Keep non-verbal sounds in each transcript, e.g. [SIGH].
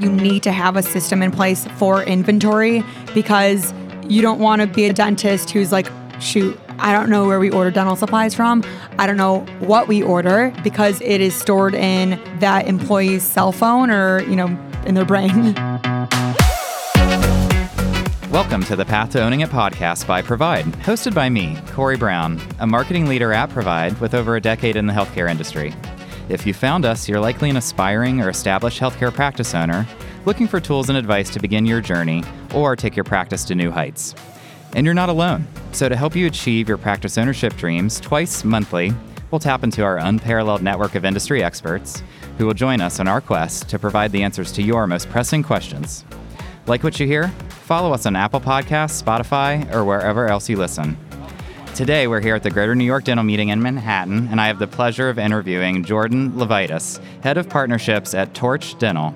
you need to have a system in place for inventory because you don't want to be a dentist who's like, shoot, I don't know where we order dental supplies from. I don't know what we order because it is stored in that employee's cell phone or, you know, in their brain. Welcome to the Path to Owning It podcast by Provide, hosted by me, Corey Brown, a marketing leader at Provide with over a decade in the healthcare industry. If you found us, you're likely an aspiring or established healthcare practice owner looking for tools and advice to begin your journey or take your practice to new heights. And you're not alone. So, to help you achieve your practice ownership dreams, twice monthly, we'll tap into our unparalleled network of industry experts who will join us on our quest to provide the answers to your most pressing questions. Like what you hear? Follow us on Apple Podcasts, Spotify, or wherever else you listen. Today, we're here at the Greater New York Dental Meeting in Manhattan, and I have the pleasure of interviewing Jordyn Levitas, Head of Partnerships at Torch Dental.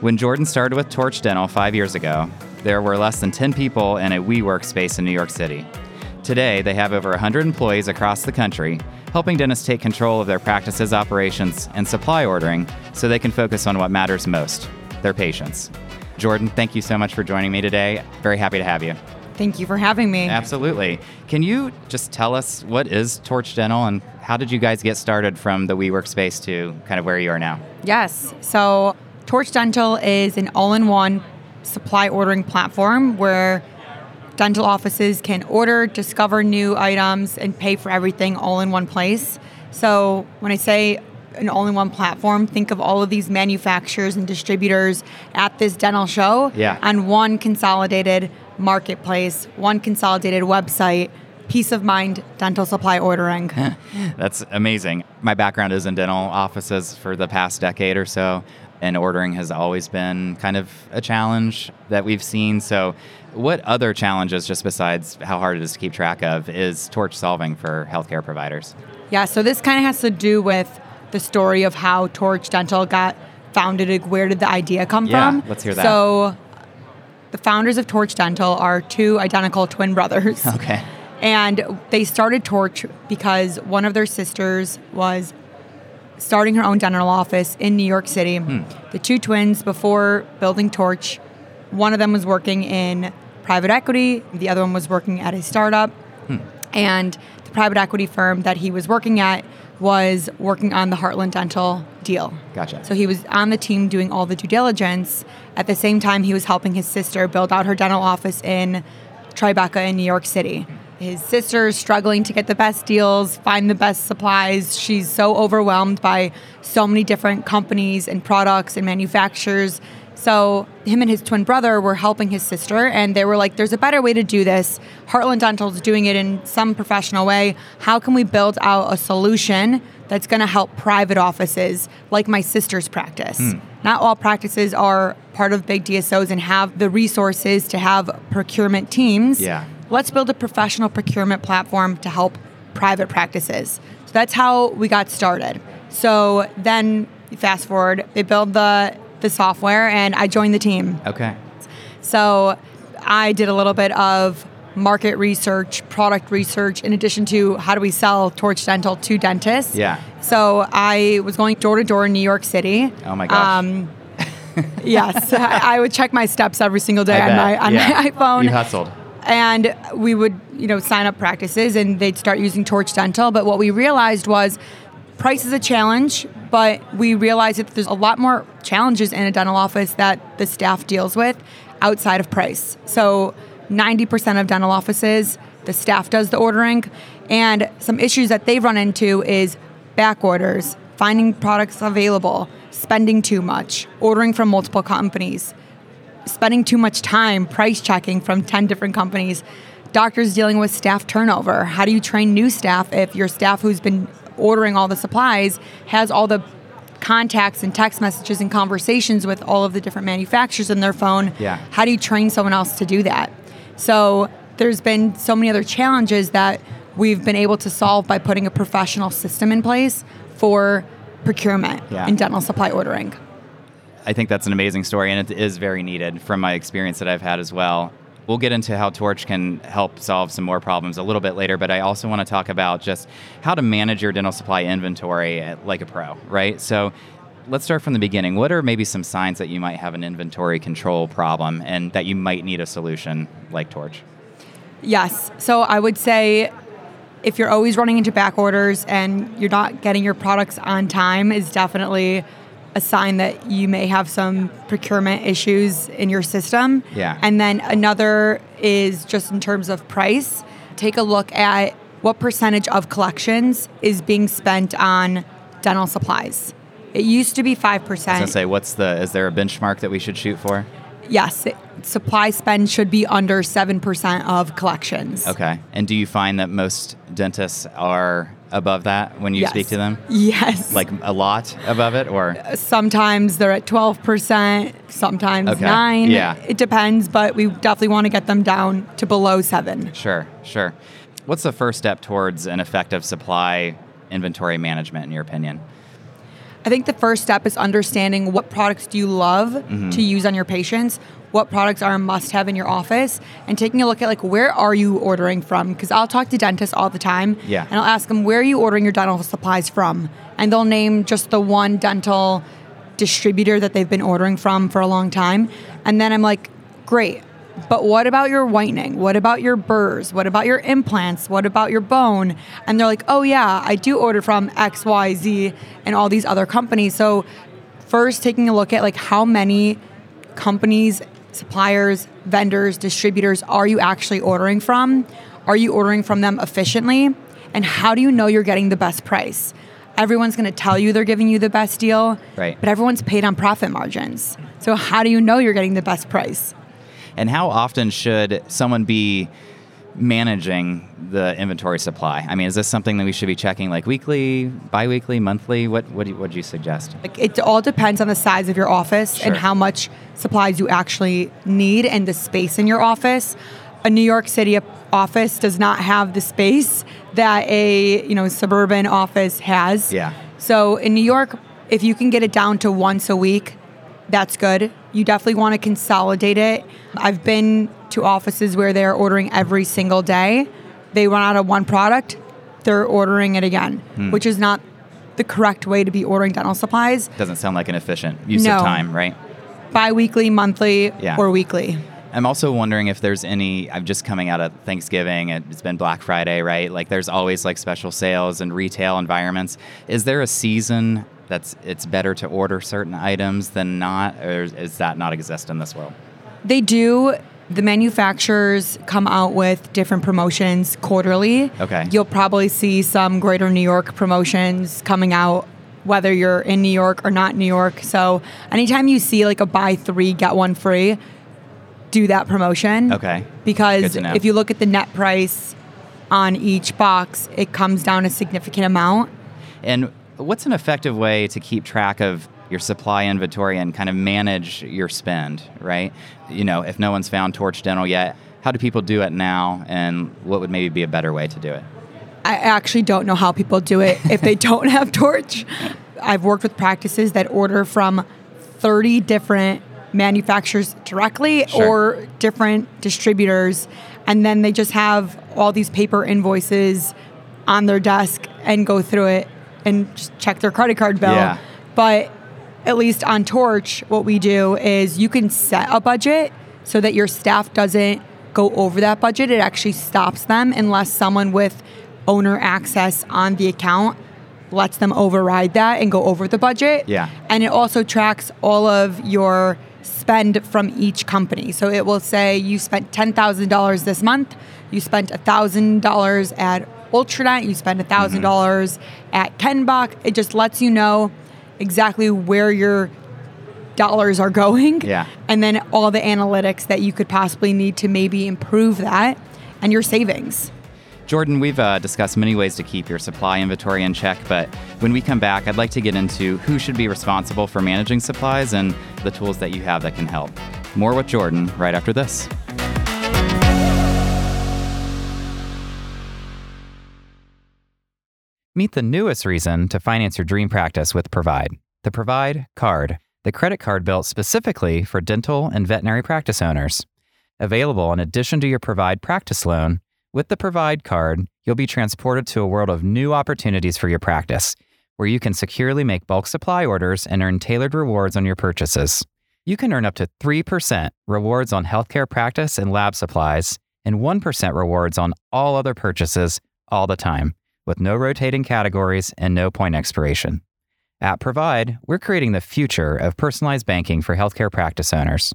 When Jordyn started with Torch Dental five years ago, there were less than 10 people in a WeWork space in New York City. Today, they have over 100 employees across the country, helping dentists take control of their practices, operations, and supply ordering so they can focus on what matters most their patients. Jordyn, thank you so much for joining me today. Very happy to have you. Thank you for having me. Absolutely. Can you just tell us what is Torch Dental and how did you guys get started from the WeWork space to kind of where you are now? Yes. So, Torch Dental is an all in one supply ordering platform where dental offices can order, discover new items, and pay for everything all in one place. So, when I say an all in one platform, think of all of these manufacturers and distributors at this dental show yeah. on one consolidated marketplace, one consolidated website, peace of mind dental supply ordering. [LAUGHS] That's amazing. My background is in dental offices for the past decade or so, and ordering has always been kind of a challenge that we've seen. So, what other challenges, just besides how hard it is to keep track of, is Torch solving for healthcare providers? Yeah, so this kind of has to do with the story of how Torch Dental got founded. Like where did the idea come yeah, from? Let's hear that. So, the founders of Torch Dental are two identical twin brothers. [LAUGHS] Okay. And they started Torch because one of their sisters was starting her own dental office in New York City. Hmm. The two twins, before building Torch, one of them was working in private equity, the other one was working at a startup. Hmm. And the private equity firm that he was working at was working on the Heartland Dental deal. Gotcha. So he was on the team doing all the due diligence. At the same time, he was helping his sister build out her dental office in Tribeca in New York City. His sister's struggling to get the best deals, find the best supplies. She's so overwhelmed by so many different companies and products and manufacturers. So him and his twin brother were helping his sister, and they were like, "There's a better way to do this. Heartland Dental is doing it in some professional way. How can we build out a solution that's going to help private offices like my sister's practice? Hmm. Not all practices are part of big DSOs and have the resources to have procurement teams. Yeah. Let's build a professional procurement platform to help private practices. So that's how we got started. So then, fast forward, they build the the software, and I joined the team. Okay. So I did a little bit of market research, product research, in addition to how do we sell Torch Dental to dentists. Yeah. So I was going door to door in New York City. Oh my gosh. Um, [LAUGHS] yes, I, I would check my steps every single day I on my on Yeah. my [LAUGHS] iPhone You hustled. and we would you know sign up practices and they'd start using torch dental but what we realized was price is a challenge but we realized that there's a lot more challenges in a dental office that the staff deals with outside of price so 90% of dental offices the staff does the ordering and some issues that they've run into is back orders finding products available spending too much ordering from multiple companies spending too much time price checking from 10 different companies. Doctors dealing with staff turnover. How do you train new staff if your staff who's been ordering all the supplies has all the contacts and text messages and conversations with all of the different manufacturers in their phone? Yeah. How do you train someone else to do that? So there's been so many other challenges that we've been able to solve by putting a professional system in place for procurement Yeah. and dental supply ordering. I think that's an amazing story, and it is very needed from my experience that I've had as well. We'll get into how Torch can help solve some more problems a little bit later, but I also want to talk about just how to manage your dental supply inventory at- like a pro, right? So, let's start from the beginning. What are maybe some signs that you might have an inventory control problem and that you might need a solution like Torch? Yes. So I would say if you're always running into back orders and you're not getting your products on time is definitely a sign that you may have some procurement issues in your system. Yeah. And then another is just in terms of price, take a look at what percentage of collections is being spent on dental supplies. It used to be 5%. I was gonna say, what's the? Is there a benchmark that we should shoot for? yes, it- supply spend should be under 7% of collections. Okay. And do you find that most dentists are above that when you Yes. speak to them? Yes. Like a lot above it, or sometimes they're at 12%, sometimes Okay. 9. Yeah. It depends, but we definitely want to get them down to below 7. sure, sure. What's the first step towards an effective supply inventory management, in your opinion? I think the first step is understanding what products do you love Mm-hmm. to use on your patients, what products are a must-have in your office, and taking a look at like where are you ordering from? Because I'll talk to dentists all the time, Yeah. and I'll ask them where are you ordering your dental supplies from, and they'll name just the one dental distributor that they've been ordering from for a long time, and then I'm like, great. But what about your whitening? What about your burrs? What about your implants? What about your bone? And they're like, oh, yeah, I do order from XYZ and all these other companies. So, first taking a look at like how many companies, suppliers, vendors, distributors are you actually ordering from? Are you ordering from them efficiently? And how do you know you're getting the best price? Everyone's going to tell you they're giving you the best deal, Right. but everyone's paid on profit margins. So how do you know you're getting the best price? And how often should someone be managing the inventory supply? I mean, is this something that we should be checking like weekly, bi-weekly, monthly? What what do you, what do you suggest? Like it all depends on the size of your office Sure. and how much supplies you actually need and the space in your office. A New York City office does not have the space that a you know suburban office has. Yeah. So in New York, if you can get it down to once a week, that's good. You definitely want to consolidate it. I've been to offices where they're ordering every single day. They run out of one product, they're ordering it again, Hmm. which is not the correct way to be ordering dental supplies. Doesn't sound like an efficient use No. of time, right? Bi-weekly, monthly, Yeah. or weekly. I'm also wondering if there's any. I'm just coming out of Thanksgiving. It's been Black Friday, right? Like, there's always like special sales and retail environments. Is there a season that's it's better to order certain items than not, or is that not exist in this world? They do. The manufacturers come out with different promotions quarterly. Okay. You'll probably see some greater New York promotions coming out, whether you're in New York or not New York. So anytime you see like a buy three, get one free, do that promotion. Okay. Because if you look at the net price on each box, it comes down a significant amount. And what's an effective way to keep track of your supply inventory and kind of manage your spend, right? You know, if no one's found Torch Dental yet, how do people do it now and what would maybe be a better way to do it? I actually don't know how people do it if they don't [LAUGHS] have Torch. I've worked with practices that order from 30 different manufacturers directly Sure. or different distributors, and then they just have all these paper invoices on their desk and go through it and just check their credit card bill. Yeah. But at least on Torch, what we do is you can set a budget so that your staff doesn't go over that budget. It actually stops them unless someone with owner access on the account lets them override that and go over the budget. Yeah. And it also tracks all of your spend from each company. So it will say you spent $10,000 this month, you spent $1,000 at Ultranet, you spent $1,000 at Kenbach. It just lets you know exactly where your dollars are going. Yeah. And then all the analytics that you could possibly need to maybe improve that and your savings. Jordan, we've uh, discussed many ways to keep your supply inventory in check, but when we come back, I'd like to get into who should be responsible for managing supplies and the tools that you have that can help. More with Jordan right after this. Meet the newest reason to finance your dream practice with Provide, the Provide Card, the credit card built specifically for dental and veterinary practice owners. Available in addition to your Provide practice loan, with the Provide Card, you'll be transported to a world of new opportunities for your practice, where you can securely make bulk supply orders and earn tailored rewards on your purchases. You can earn up to 3% rewards on healthcare practice and lab supplies, and 1% rewards on all other purchases all the time, with no rotating categories and no point expiration. At Provide, we're creating the future of personalized banking for healthcare practice owners.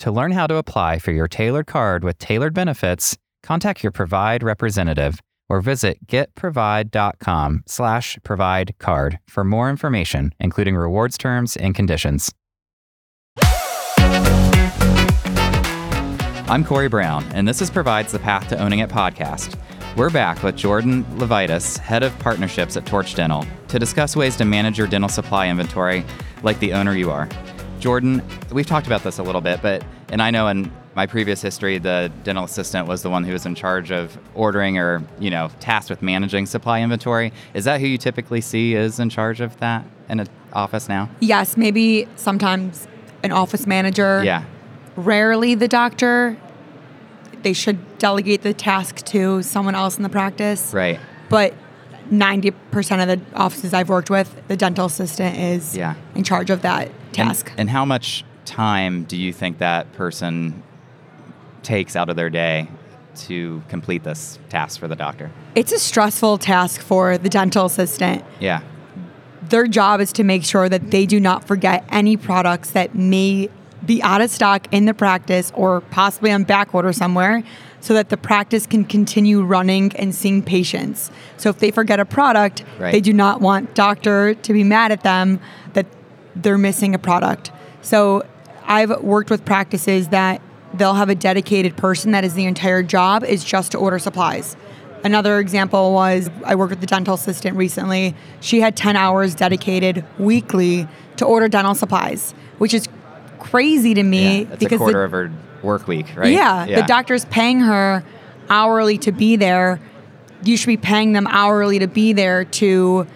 To learn how to apply for your tailored card with tailored benefits, contact your Provide representative or visit getprovide.com slash provide card for more information, including rewards terms and conditions. I'm Corey Brown, and this is Provides the Path to Owning It podcast. We're back with Jordyn Levitas, head of partnerships at Torch Dental, to discuss ways to manage your dental supply inventory like the owner you are. Jordyn, we've talked about this a little bit, but, and I know in my previous history, the dental assistant was the one who was in charge of ordering or, you know, tasked with managing supply inventory. Is that who you typically see is in charge of that in an office now? Yes, maybe sometimes an office manager. Yeah. Rarely the doctor they should delegate the task to someone else in the practice. Right. But 90% of the offices I've worked with, the dental assistant is yeah. in charge of that task. And, and how much time do you think that person takes out of their day to complete this task for the doctor? It's a stressful task for the dental assistant. Yeah. Their job is to make sure that they do not forget any products that may be out of stock in the practice or possibly on back order somewhere so that the practice can continue running and seeing patients. So if they forget a product, right. they do not want doctor to be mad at them that they're missing a product. So I've worked with practices that they'll have a dedicated person that is the entire job is just to order supplies. Another example was I worked with the dental assistant recently. She had 10 hours dedicated weekly to order dental supplies, which is crazy to me yeah, because a quarter the, of her work week, right? Yeah, yeah, the doctor's paying her hourly to be there. You should be paying them hourly to be there to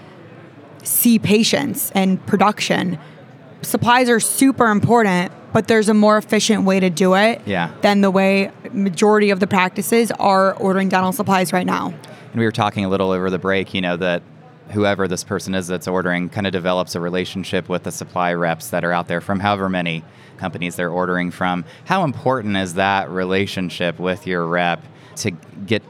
see patients and production. Supplies are super important, but there's a more efficient way to do it yeah. than the way majority of the practices are ordering dental supplies right now. And we were talking a little over the break, you know, that whoever this person is that's ordering kind of develops a relationship with the supply reps that are out there from however many companies they're ordering from. How important is that relationship with your rep to get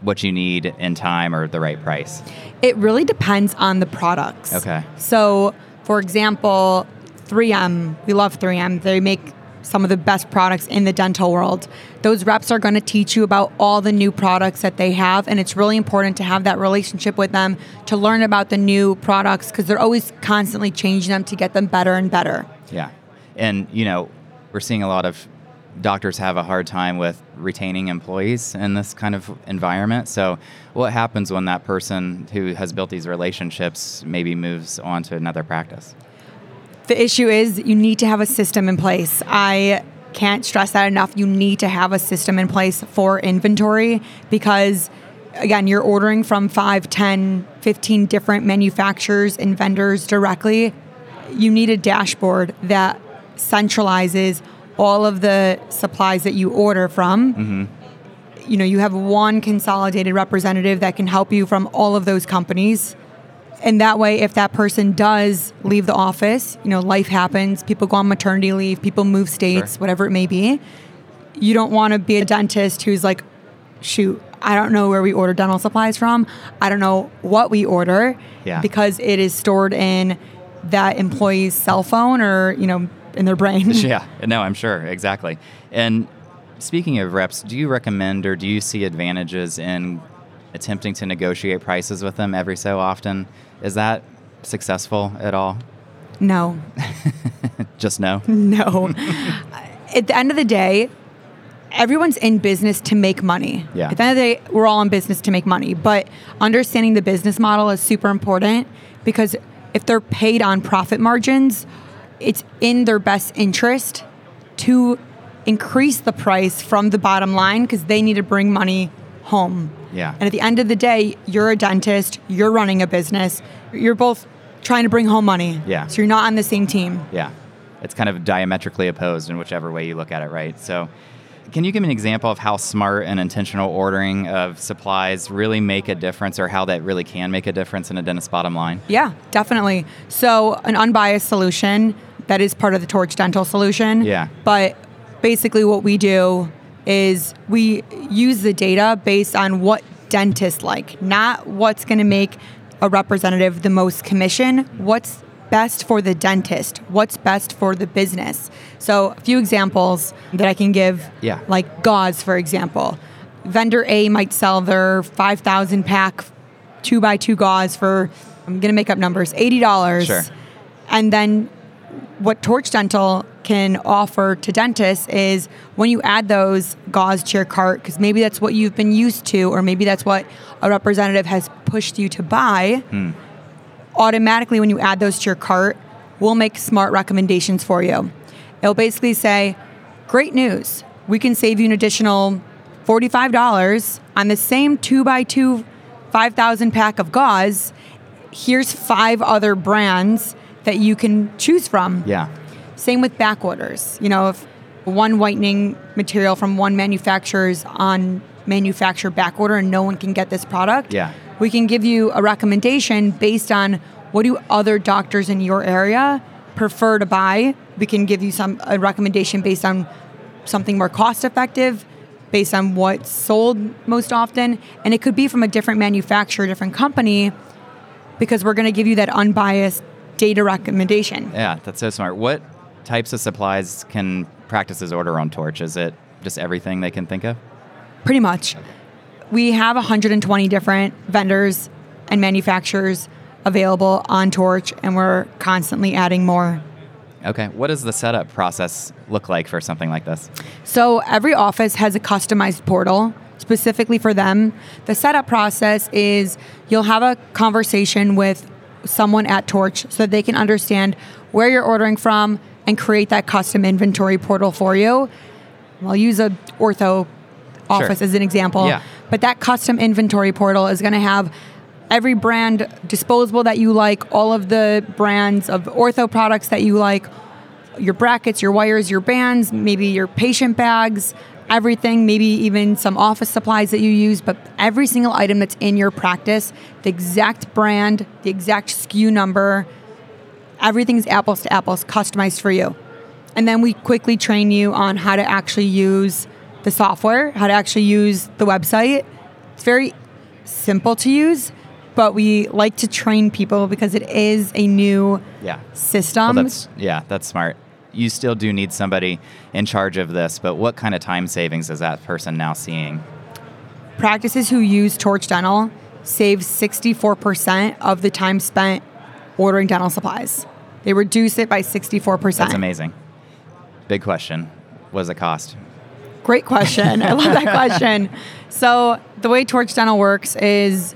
what you need in time or the right price? It really depends on the products. Okay. So, for example, 3M, we love 3M. They make some of the best products in the dental world. Those reps are going to teach you about all the new products that they have, and it's really important to have that relationship with them to learn about the new products because they're always constantly changing them to get them better and better. Yeah. And, you know, we're seeing a lot of doctors have a hard time with retaining employees in this kind of environment. So, what happens when that person who has built these relationships maybe moves on to another practice? The issue is you need to have a system in place. I can't stress that enough. You need to have a system in place for inventory because again, you're ordering from 5, 10, 15 different manufacturers and vendors directly. You need a dashboard that centralizes all of the supplies that you order from. Mm-hmm. You know, you have one consolidated representative that can help you from all of those companies and that way if that person does leave the office you know life happens people go on maternity leave people move states sure. whatever it may be you don't want to be a dentist who's like shoot i don't know where we order dental supplies from i don't know what we order yeah. because it is stored in that employee's cell phone or you know in their brain [LAUGHS] yeah no i'm sure exactly and speaking of reps do you recommend or do you see advantages in attempting to negotiate prices with them every so often is that successful at all? No. [LAUGHS] Just no? No. [LAUGHS] at the end of the day, everyone's in business to make money. Yeah. At the end of the day, we're all in business to make money. But understanding the business model is super important because if they're paid on profit margins, it's in their best interest to increase the price from the bottom line because they need to bring money home. Yeah. And at the end of the day, you're a dentist, you're running a business, you're both trying to bring home money. Yeah. So you're not on the same team. Yeah. It's kind of diametrically opposed in whichever way you look at it, right? So Can you give me an example of how smart and intentional ordering of supplies really make a difference or how that really can make a difference in a dentist's bottom line? Yeah, definitely. So, an unbiased solution that is part of the Torch Dental solution. Yeah. But basically, what we do is we use the data based on what dentists like, not what's going to make a representative the most commission, what's best for the dentist, what's best for the business. So, a few examples that I can give, Yeah. like gauze, for example. Vendor A might sell their 5,000 pack two by two gauze for, I'm going to make up numbers, $80. Sure. And then what Torch Dental can offer to dentists is when you add those gauze to your cart, because maybe that's what you've been used to, or maybe that's what a representative has pushed you to buy, hmm. automatically when you add those to your cart, we'll make smart recommendations for you. It'll basically say, Great news, we can save you an additional $45 on the same 2x2 5,000 pack of gauze. Here's five other brands that you can choose from. Yeah. Same with back orders. You know, if one whitening material from one manufacturer's on manufacturer back order and no one can get this product, Yeah. we can give you a recommendation based on what do other doctors in your area prefer to buy. We can give you some a recommendation based on something more cost effective, based on what's sold most often, and it could be from a different manufacturer, different company, because we're going to give you that unbiased data recommendation. Yeah, that's so smart. What types of supplies can practices order on Torch? Is it just everything they can think of? Pretty much. We have 120 different vendors and manufacturers available on Torch, and we're constantly adding more. Okay. What does the setup process look like for something like this? So every office has a customized portal specifically for them. The setup process is you'll have a conversation with someone at Torch so they can understand where you're ordering from and create that custom inventory portal for you. I'll use a ortho office as an example. Yeah. But that custom inventory portal is going to have every brand disposable that you like, all of the brands of ortho products that you like, your brackets, your wires, your bands, maybe your patient bags, everything, maybe even some office supplies that you use, but every single item that's in your practice, the exact brand, the exact SKU number, everything's apples to apples, customized for you. And then we quickly train you on how to actually use the software, how to actually use the website. It's very simple to use, but we like to train people because it is a new Yeah. system. Well, that's yeah, that's smart. You still do need somebody in charge of this, but what kind of time savings is that person now seeing? Practices who use Torch Dental save 64% of the time spent ordering dental supplies. They reduce it by 64%. That's amazing. Big question. What does it cost? Great question. I love that question. [LAUGHS] So, the way Torch Dental works is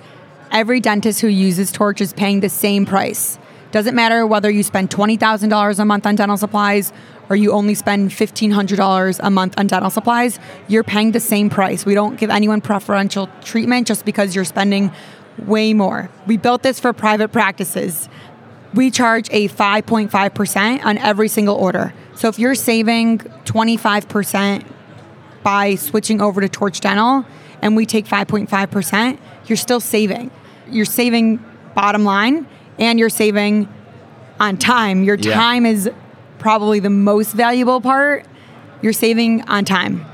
every dentist who uses Torch is paying the same price. Doesn't matter whether you spend $20,000 a month on dental supplies or you only spend $1,500 a month on dental supplies, you're paying the same price. We don't give anyone preferential treatment just because you're spending way more. We built this for private practices. We charge a 5.5% on every single order. So if you're saving 25% by switching over to Torch Dental and we take 5.5%, you're still saving. You're saving bottom line and you're saving on time. Your Yeah. time is probably the most valuable part. You're saving on time.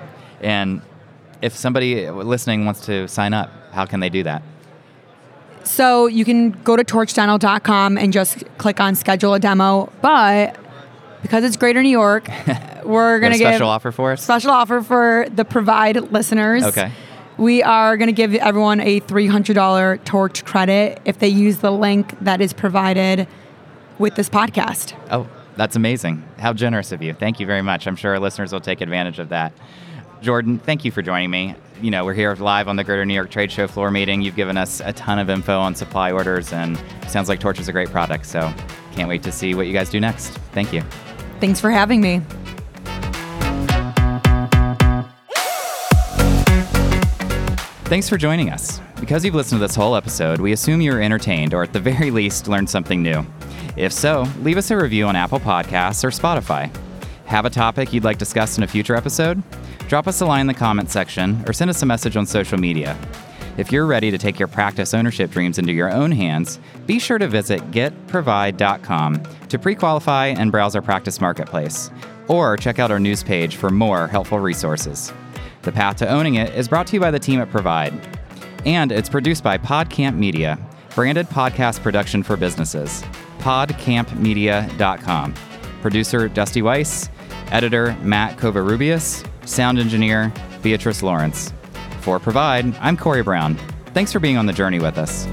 And if somebody listening wants to sign up, how can they do that? So you can go to torchdental.com and just click on schedule a demo. But because it's Greater New York, [LAUGHS] we're going to a give special offer for us? special offer for the Provide listeners. Okay. We are going to give everyone a $300 Torch credit if they use the link that is provided with this podcast. Oh, that's amazing. How generous of you. Thank you very much. I'm sure our listeners will take advantage of that. Jordyn, thank you for joining me. You know, we're here live on the Greater New York Trade Show floor meeting. You've given us a ton of info on supply orders, and sounds like Torch is a great product. So can't wait to see what you guys do next. Thank you. Thanks for having me. Thanks for joining us. Because you've listened to this whole episode, we assume you were entertained or at the very least learned something new. If so, leave us a review on Apple Podcasts or Spotify. Have a topic you'd like discussed in a future episode? Drop us a line in the comments section or send us a message on social media. If you're ready to take your practice ownership dreams into your own hands, be sure to visit getprovide.com to pre qualify and browse our practice marketplace, or check out our news page for more helpful resources. The Path to Owning It is brought to you by the team at Provide, and it's produced by PodCamp Media, branded podcast production for businesses. PodCampMedia.com. Producer Dusty Weiss, editor Matt Covarrubias, sound engineer Beatrice Lawrence. For Provide, I'm Corey Brown. Thanks for being on the journey with us.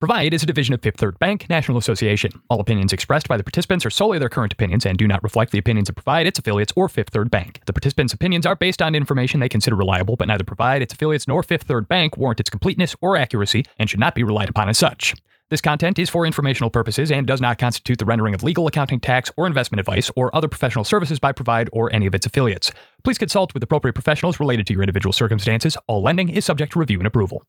Provide is a division of Fifth Third Bank National Association. All opinions expressed by the participants are solely their current opinions and do not reflect the opinions of Provide, its affiliates, or Fifth Third Bank. The participants' opinions are based on information they consider reliable, but neither Provide, its affiliates, nor Fifth Third Bank warrant its completeness or accuracy and should not be relied upon as such. This content is for informational purposes and does not constitute the rendering of legal, accounting, tax, or investment advice or other professional services by Provide or any of its affiliates. Please consult with appropriate professionals related to your individual circumstances. All lending is subject to review and approval.